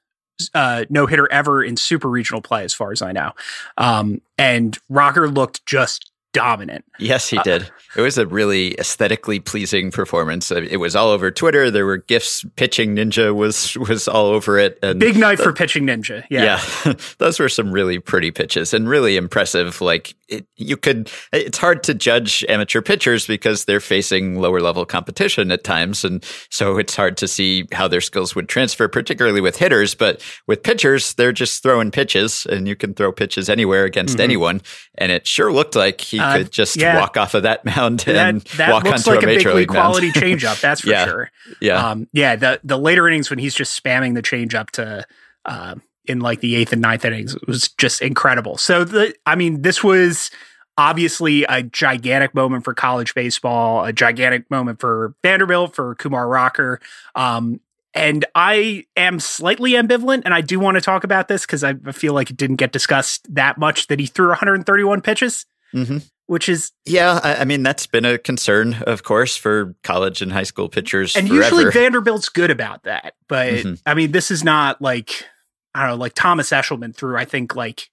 uh, no hitter ever in super regional play, as far as I know. Um, and Rocker looked just dominant. Yes, he uh, did. It was a really aesthetically pleasing performance. It was all over Twitter. There were gifs. Pitching Ninja was was all over it. And big night the, for Pitching Ninja. Yeah, yeah, those were some really pretty pitches and really impressive. Like it, you could. It's hard to judge amateur pitchers because they're facing lower level competition at times, and so it's hard to see how their skills would transfer, particularly with hitters. But with pitchers, they're just throwing pitches, and you can throw pitches anywhere against mm-hmm. anyone. And it sure looked like he uh, could just yeah. walk off of that mound and that, that walk looks onto like a, a major league quality changeup. That's for yeah. sure. Yeah, um, yeah. The the later innings when he's just spamming the changeup to. Uh, in like the eighth and ninth innings it was just incredible. So the I mean, this was obviously a gigantic moment for college baseball, a gigantic moment for Vanderbilt, for Kumar Rocker. Um, and I am slightly ambivalent, and I do want to talk about this because I feel like it didn't get discussed that much that he threw 131 pitches. Mm-hmm which is yeah I, I, mean that's been a concern of course for college and high school pitchers and forever. usually vanderbilt's good about that but mm-hmm. i mean this is not like i don't know like thomas eshelman threw i think like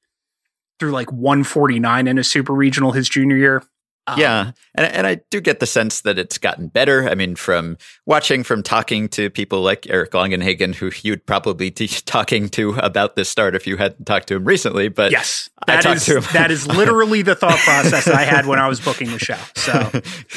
through like 149 in a super regional his junior year um, yeah, and and I do get the sense that it's gotten better. I mean, from watching, from talking to people like Eric Longenhagen, who you'd probably be talking to about this start if you hadn't talked to him recently. But yes, that is that is literally the thought process I had when I was booking the show. So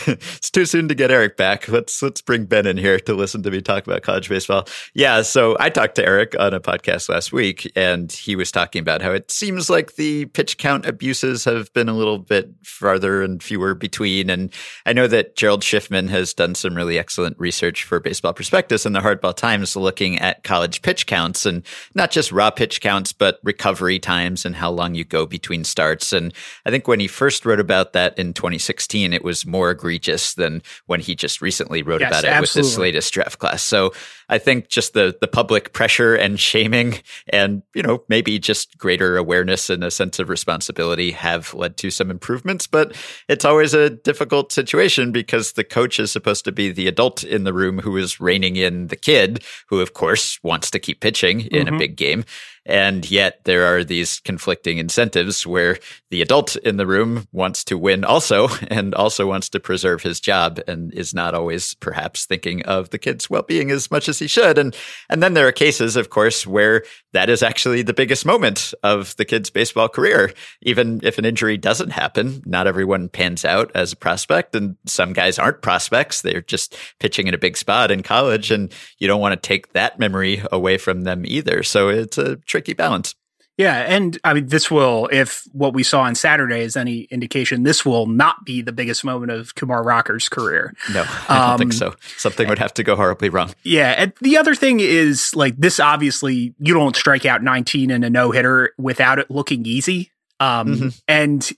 it's too soon to get Eric back. Let's let's bring Ben in here to listen to me talk about college baseball. Yeah, so I talked to Eric on a podcast last week, and he was talking about how it seems like the pitch count abuses have been a little bit farther and fewer were between. And I know that Gerald Schiffman has done some really excellent research for Baseball Prospectus and the Hardball Times looking at college pitch counts and not just raw pitch counts, but recovery times and how long you go between starts. And I think when he first wrote about that in 2016, it was more egregious than when he just recently wrote yes, about it absolutely. with this latest draft class. So I think just the the public pressure and shaming and you know maybe just greater awareness and a sense of responsibility have led to some improvements but it's always a difficult situation because the coach is supposed to be the adult in the room who is reining in the kid who of course wants to keep pitching in mm-hmm. a big game and yet there are these conflicting incentives where the adult in the room wants to win also and also wants to preserve his job and is not always perhaps thinking of the kid's well-being as much as he should. And and then there are cases, of course, where that is actually the biggest moment of the kid's baseball career. Even if an injury doesn't happen, not everyone pans out as a prospect. And some guys aren't prospects. They're just pitching in a big spot in college. And you don't want to take that memory away from them either. So it's a balance. Yeah, and I mean, this will, if what we saw on Saturday is any indication, this will not be the biggest moment of Kumar Rocker's career. No, I don't um, think so. Something would have to go horribly wrong. Yeah, and the other thing is like this. Obviously, you don't strike out 19 in a no hitter without it looking easy. Um, mm-hmm. and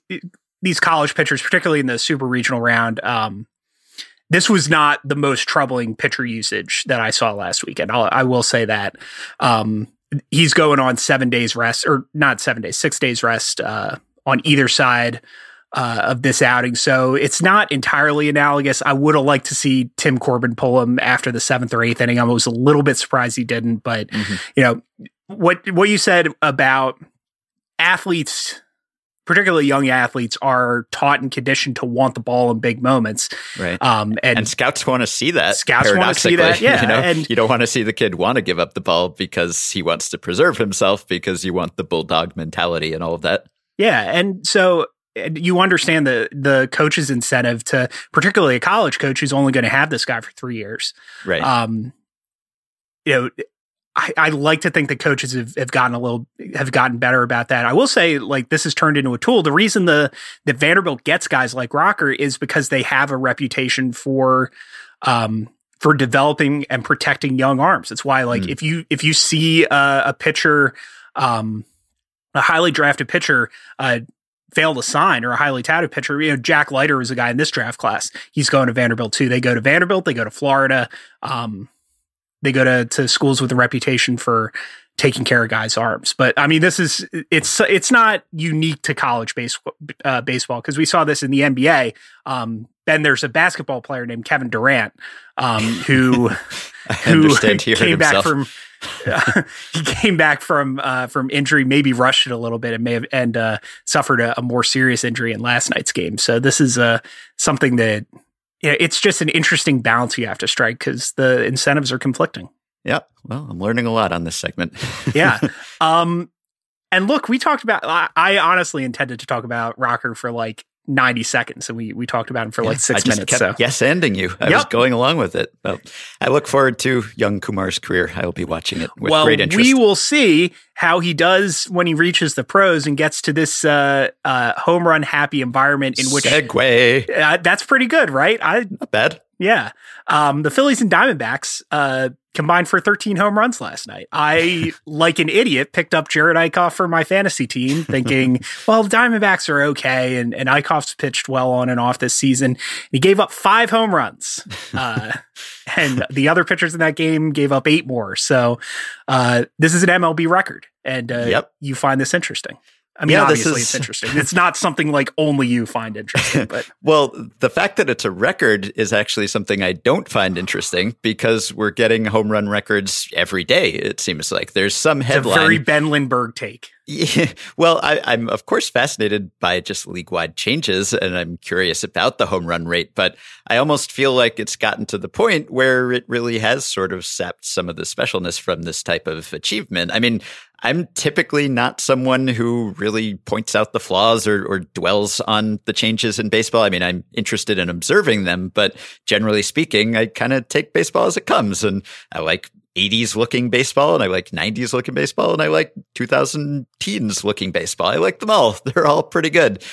these college pitchers, particularly in the super regional round, um, this was not the most troubling pitcher usage that I saw last weekend. I'll, I will say that. Um, he's going on seven days rest, or not seven days, six days rest uh, on either side uh, of this outing. So it's not entirely analogous. I would have liked to see Tim Corbin pull him after the seventh or eighth inning. I was a little bit surprised he didn't, but mm-hmm. you know what what you said about athletes particularly young athletes are taught and conditioned to want the ball in big moments. Right. Um, and, and scouts want to see that. Scouts want to see that. Yeah. You, know? and you don't want to see the kid want to give up the ball because he wants to preserve himself because you want the bulldog mentality and all of that. Yeah. And so you understand the the coach's incentive to particularly a college coach who's only going to have this guy for three years. Right. Um, you know, I, I, like to think the coaches have, have gotten a little have gotten better about that. I will say, like this has turned into a tool. The reason the that Vanderbilt gets guys like Rocker is because they have a reputation for um for developing and protecting young arms. That's why, like, mm. if you if you see a, a pitcher, um, a highly drafted pitcher, uh, fail to sign or a highly touted pitcher. You know, Jack Leiter is a guy in this draft class. He's going to Vanderbilt too. They go to Vanderbilt. They go to Florida. Um, they go to, to schools with a reputation for taking care of guys' arms. But I mean, this is it's it's not unique to college baseball uh, baseball because we saw this in the NBA. Um, then there's a basketball player named Kevin Durant um, who who came back from uh, he came back from uh, from injury, maybe rushed it a little bit, and may have and uh, suffered a, a, more serious injury in last night's game. So this is uh, something that it's just an interesting balance you have to strike because the incentives are conflicting. Yeah, well, I'm learning a lot on this segment. yeah. Um, and look, we talked about. I, I honestly intended to talk about Rocker for like 90 seconds and we we talked about him for yeah, like six minutes so. yes ending you. I yep. was going along with it. Well, i look forward to young kumar's career. I will be watching it with well, great interest. we will see how he does when he reaches the pros and gets to this uh, uh, home run happy environment in which segue uh, that's pretty good right? I not bad. Yeah. Um, the phillies and diamondbacks uh, combined for 13 home runs last night. I, like an idiot, picked up Jerad Eickhoff for my fantasy team, thinking, well, the Diamondbacks are okay, and, and Eickhoff's pitched well on and off this season. He gave up five home runs, uh, and the other pitchers in that game gave up eight more. So uh, this is an MLB record, and uh, yep. you find this interesting. I mean, yeah, obviously, is... it's interesting. It's not something like only you find interesting, but well, the fact that it's a record is actually something I don't find interesting because we're getting home run records every day. It seems like there's some headline. very Ben Lindbergh take. Well, I, I'm of course fascinated by just league wide changes, and I'm curious about the home run rate. But I almost feel like it's gotten to the point where it really has sort of sapped some of the specialness from this type of achievement. I mean, I'm typically not someone who really points out the flaws or, or, dwells on the changes in baseball. I mean, I'm interested in observing them, but generally speaking, I kind of take baseball as it comes. And I like 80s looking baseball and I like 90s looking baseball and I like 2000 teens looking baseball. I like them all. They're all pretty good.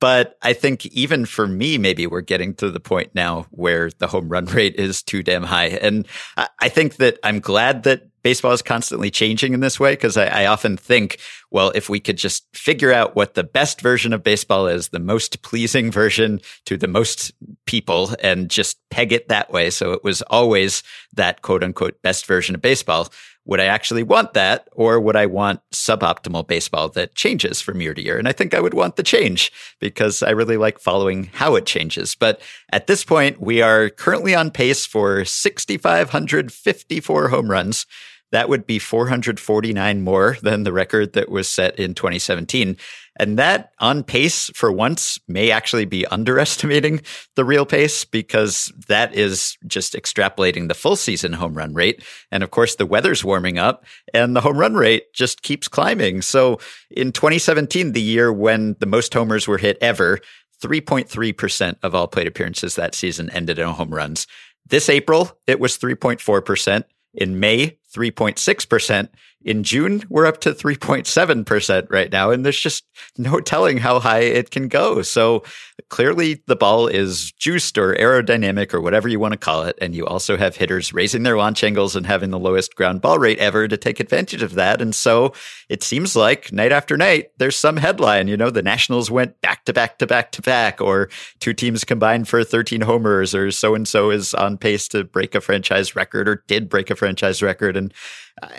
But I think even for me, maybe we're getting to the point now where the home run rate is too damn high. And I think that I'm glad that baseball is constantly changing in this way because I, I, often think, well, if we could just figure out what the best version of baseball is, the most pleasing version to the most people, and just peg it that way. So it was always that quote unquote best version of baseball. Would I actually want that? Or would I want suboptimal baseball that changes from year to year? And I think I would want the change because I really like following how it changes. But at this point, we are currently on pace for 6,554 home runs. That would be 449 more than the record that was set in 2017. And that on pace for once may actually be underestimating the real pace because that is just extrapolating the full season home run rate. And of course, the weather's warming up and the home run rate just keeps climbing. So in 2017, the year when the most homers were hit ever, 3.3% of all plate appearances that season ended in home runs. This April, it was 3.4%. In May, 3.6%. In June, we're up to 3.7% right now. And there's just no telling how high it can go. So clearly the ball is juiced or aerodynamic or whatever you want to call it. And you also have hitters raising their launch angles and having the lowest ground ball rate ever to take advantage of that. And so it seems like night after night, there's some headline, you know, the Nationals went back to back to back to back, or two teams combined for 13 homers, or so and so is on pace to break a franchise record or did break a franchise record. And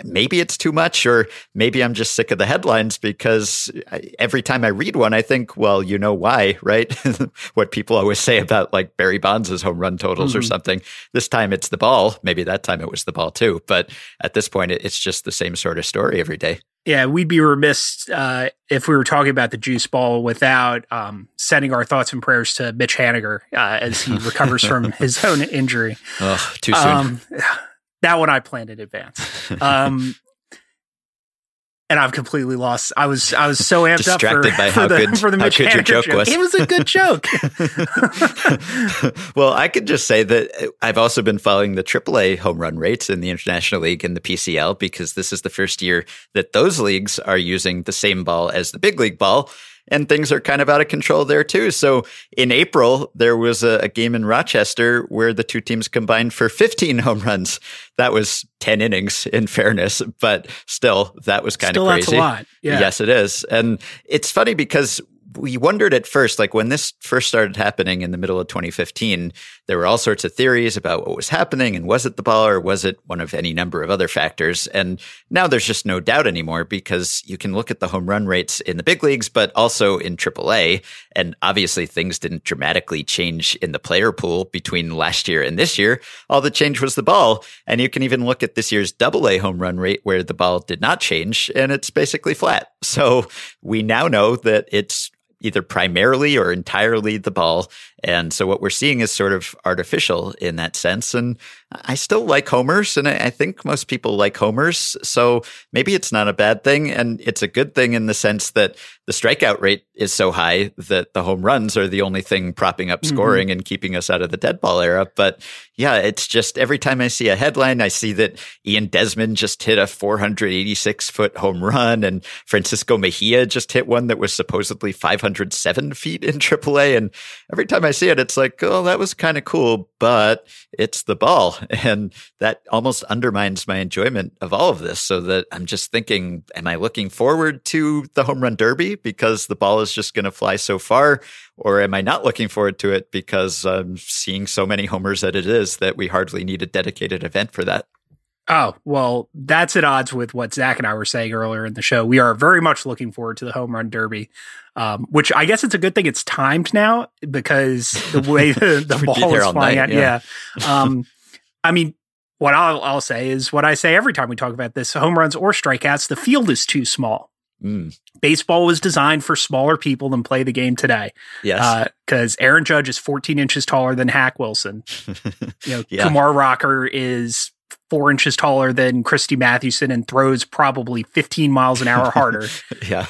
maybe it's too much, or maybe I'm just sick of the headlines because every time I read one, I think, well, you know why, right? what people always say about like Barry Bonds' home run totals mm-hmm. or something. This time it's the ball. Maybe that time it was the ball too. But at this point, it's just the same sort of story every day. Yeah, we'd be remiss uh, if we were talking about the juice ball without um, sending our thoughts and prayers to Mitch Haniger uh, as he recovers from his own injury. Oh, too soon. Um, that one I planned in advance. Um, and I've completely lost. I was I was so amped Distracted up for, by for how the good- for the how Mitch good your Haniger joke was. It was a good joke. well, I could just say that I've also been following the AAA home run rates in the International League and the PCL because this is the first year that those leagues are using the same ball as the big league ball. And things are kind of out of control there too. So in April, there was a, a game in Rochester where the two teams combined for 15 home runs. That was 10 innings in fairness, but still, that was kind Still, of that's crazy. a lot. Yeah. Yes, it is. And it's funny because we wondered at first, like when this first started happening in the middle of 2015, there were all sorts of theories about what was happening and was it the ball or was it one of any number of other factors? And now there's just no doubt anymore because you can look at the home run rates in the big leagues, but also in AAA. And obviously things didn't dramatically change in the player pool between last year and this year. All the change was the ball. And you can even look at this year's double A home run rate where the ball did not change and it's basically flat. So we now know that it's either primarily or entirely the ball. And so what we're seeing is sort of artificial in that sense. And I still like homers, and I think most people like homers. So maybe it's not a bad thing. And it's a good thing in the sense that the strikeout rate is so high that the home runs are the only thing propping up scoring mm-hmm. and keeping us out of the dead ball era. But yeah, it's just every time I see a headline, I see that Ian Desmond just hit a 486 foot home run and Francisco Mejia just hit one that was supposedly 507 feet in AAA. And every time I see it, it's like, oh, that was kind of cool, but it's the ball. And that almost undermines my enjoyment of all of this. So that I'm just thinking, am I looking forward to the home run derby because the ball is just going to fly so far? Or am I not looking forward to it because I'm seeing so many homers that it is that we hardly need a dedicated event for that? Oh, well, that's at odds with what Zach and I were saying earlier in the show. We are very much looking forward to the home run derby, um, which I guess it's a good thing it's timed now because the way the, the ball is flying night, out. Yeah. yeah. Um, I mean, what I'll, I'll, say is what I say every time we talk about this home runs or strikeouts, the field is too small. Mm. Baseball was designed for smaller people than play the game today. Yes. Because uh, Aaron Judge is 14 inches taller than Hack Wilson. you know, yeah. Kumar Rocker is four inches taller than Christy Mathewson and throws probably 15 miles an hour harder. yeah.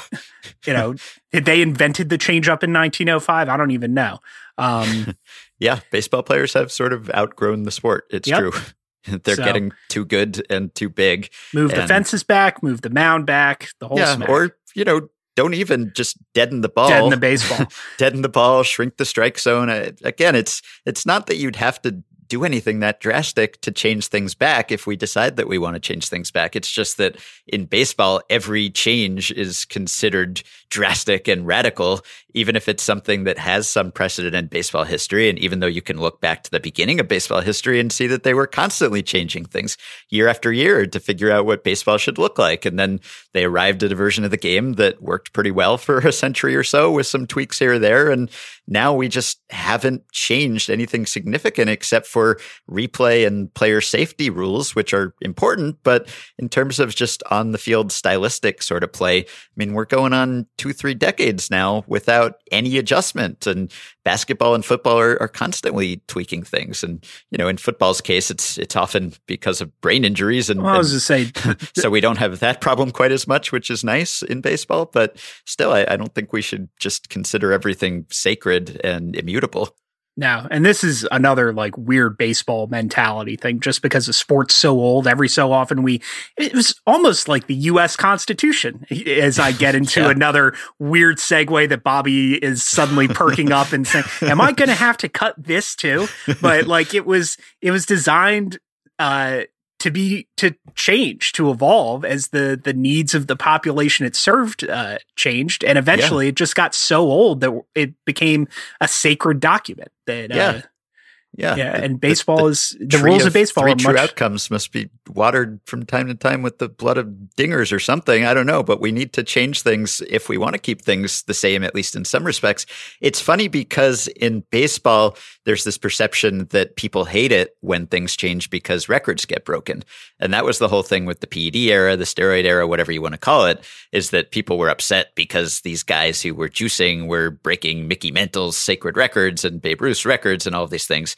you know, they invented the changeup in 1905. I don't even know. Um, yeah, baseball players have sort of outgrown the sport. It's Yep. true. They're So- getting too good and too big. move the fences back, move the mound back, the whole yeah, smack. or you know, don't even just deaden the ball. dead in the baseball. deaden the ball, shrink the strike zone. Uh, Again, it's it's not that you'd have to do anything that drastic to change things back if we decide that we want to change things back. It's just that in baseball, every change is considered drastic and radical, even if it's something that has some precedent in baseball history. And even though you can look back to the beginning of baseball history and see that they were constantly changing things year after year to figure out what baseball should look like. And then they arrived at a version of the game that worked pretty well for a century or so with some tweaks here or there. And now we just haven't changed anything significant except for replay and player safety rules, which are important. But in terms of just on the field stylistic sort of play, I mean, we're going on two, three decades now without any adjustment. And basketball and football are, are constantly tweaking things. And, you know, in football's case, it's it's often because of brain injuries and, Well, I was just say, so we don't have that problem quite as much, which is nice in baseball. But still, I, I don't think we should just consider everything sacred and immutable. No, and this is another like weird baseball mentality thing. Just because the sport's so old, every so often we it was almost like the U.S. Constitution. As I get into Yeah. another weird segue that Bobby is suddenly perking up and saying, "Am I going to have to cut this too?" But like it was, it was designed uh, to be to change, to evolve as the the needs of the population it served uh, changed, and eventually it just got so old that it became a sacred document. That Yeah. uh, Yeah. yeah, The- and baseball the is the rules of, baseball three are true much. outcomes must be watered from time to time with the blood of dingers or something. I don't know, but we need to change things if we want to keep things the same, at least in some respects. It's funny because in baseball, there's this perception that people hate it when things change because records get broken. And that was the whole thing with the PED era, the steroid era, whatever you want to call it, is that people were upset because these guys who were juicing were breaking Mickey Mantle's sacred records and Babe Ruth's records and all of these things.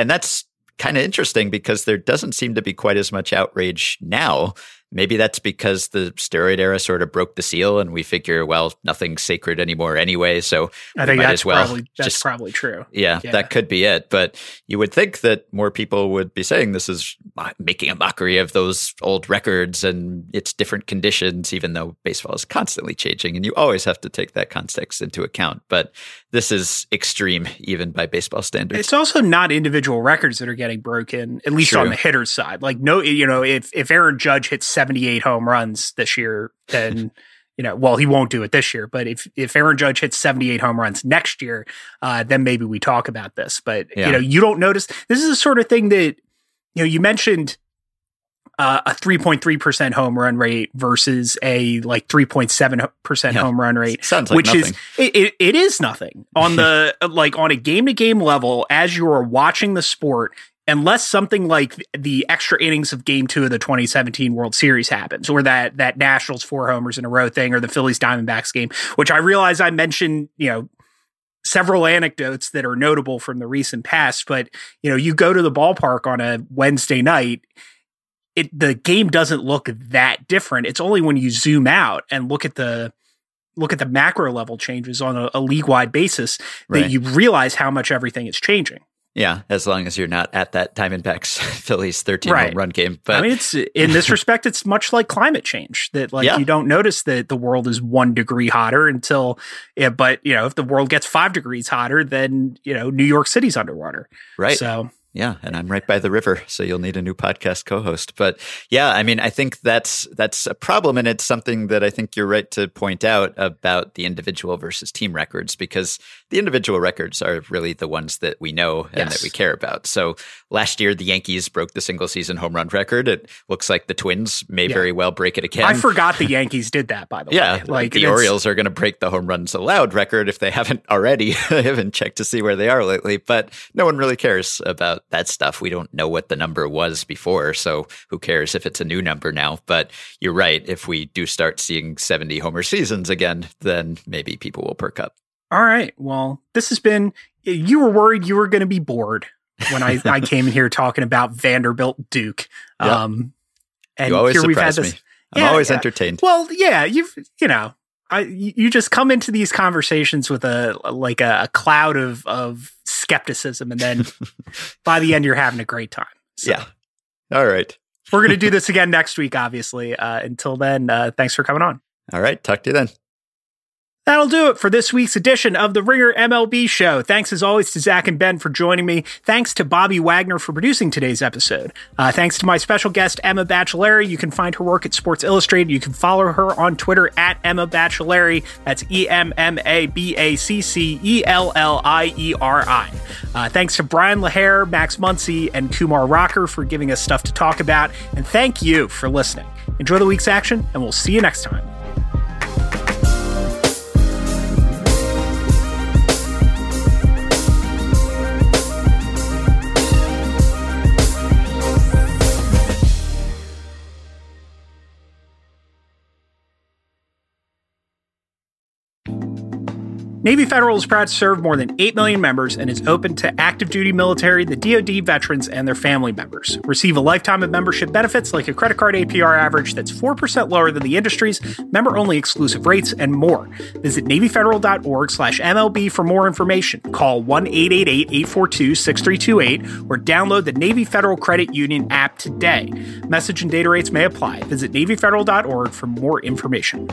And that's kind of interesting because there doesn't seem to be quite as much outrage now. Maybe that's because the steroid era sort of broke the seal and we figure, well, nothing's sacred anymore anyway. So I think might that's as well probably that's just- probably true. yeah, Yeah. that could be it. But you would think that more people would be saying this is making a mockery of those old records and it's different conditions, even though baseball is constantly changing and you always have to take that context into account. But this is extreme, even by baseball standards. It's also not individual records that are getting broken, at least on the hitter's side. Like no, you know, if if Aaron Judge hits 78 home runs this year, then you know, well, he won't do it this year, but if if Aaron Judge hits 78 home runs next year, uh, then maybe we talk about this. But Yeah. you know, you don't notice this is the sort of thing that you know, you mentioned uh, a 3.3% home run rate versus a like 3.7% Yeah. home run rate Sounds like which nothing. is it, it, it is nothing on the like on a game to game level as you are watching the sport unless something like the extra innings of game two of the 2017 world series happens or that that nationals four homers in a row thing or the phillies diamondbacks game which i realize i mentioned you know several anecdotes that are notable from the recent past but you know you go to the ballpark on a wednesday night it the game doesn't look that different it's only when you zoom out and look at the look at the macro level changes on a, a league wide basis that Right. you realize how much everything is changing. Yeah, as long as you're not at that Diamondbacks Phillies 13 Right. home run game. But I mean, it's in this respect, it's much like climate change that like Yeah. you don't notice that the world is one degree hotter until, yeah, but you know, if the world gets five degrees hotter, then, you know, New York City's underwater. right. So Yeah, and I'm right by the river, so you'll need a new podcast co-host. But yeah, I mean, I think that's that's a problem, and it's something that I think you're right to point out about the individual versus team records, because the individual records are really the ones that we know and Yes. that we care about. So last year, the Yankees broke the single season home run record. It looks like the Twins may Yeah. very well break it again. I forgot the Yankees did that, by the Yeah, way. Like the Orioles are going to break the home runs allowed record if they haven't already. I haven't checked to see where they are lately, but no one really cares about that stuff. We don't know what the number was before, so who cares if it's a new number now? But you're right. If we do start seeing 70 homer seasons again, then maybe people will perk up. All right. Well, this has been. You were worried you were going to be bored when I, I came in here talking about Vanderbilt Duke. Yeah. Um, and you always here we've had this. me. I'm Yeah, always yeah. entertained. Well, yeah, you've you know, I you just come into these conversations with a like a, a cloud of of skepticism, and then by the end you're having a great time. So Yeah. All right. we're gonna do this again next week, obviously. Uh, until then, uh, thanks for coming on. All right. Talk to you then. That'll do it for this week's edition of the Ringer MLB Show. Thanks as always to Zach and Ben for joining me. Thanks to Bobby Wagner for producing today's episode. Uh, thanks to my special guest, Emma Baccellieri. You can find her work at Sports Illustrated. You can follow her on Twitter at Emma Baccellieri. That's E M M A B A C C E L L I E R I. Uh, thanks to Bryan LaHair, Max Muncy, and Kumar Rocker for giving us stuff to talk about. And thank you for listening. Enjoy the week's action, and we'll see you next time. Navy Federal is proud to serve more than 8 million members and is open to active duty military, the DoD veterans, and their family members. Receive a lifetime of membership benefits like a credit card APR average that's 4% lower than the industry's, member only exclusive rates, and more. Visit NavyFederal.org slash MLB for more information. Call 1 888 842 6328 or download the Navy Federal Credit Union app today. Message and data rates may apply. Visit NavyFederal.org for more information.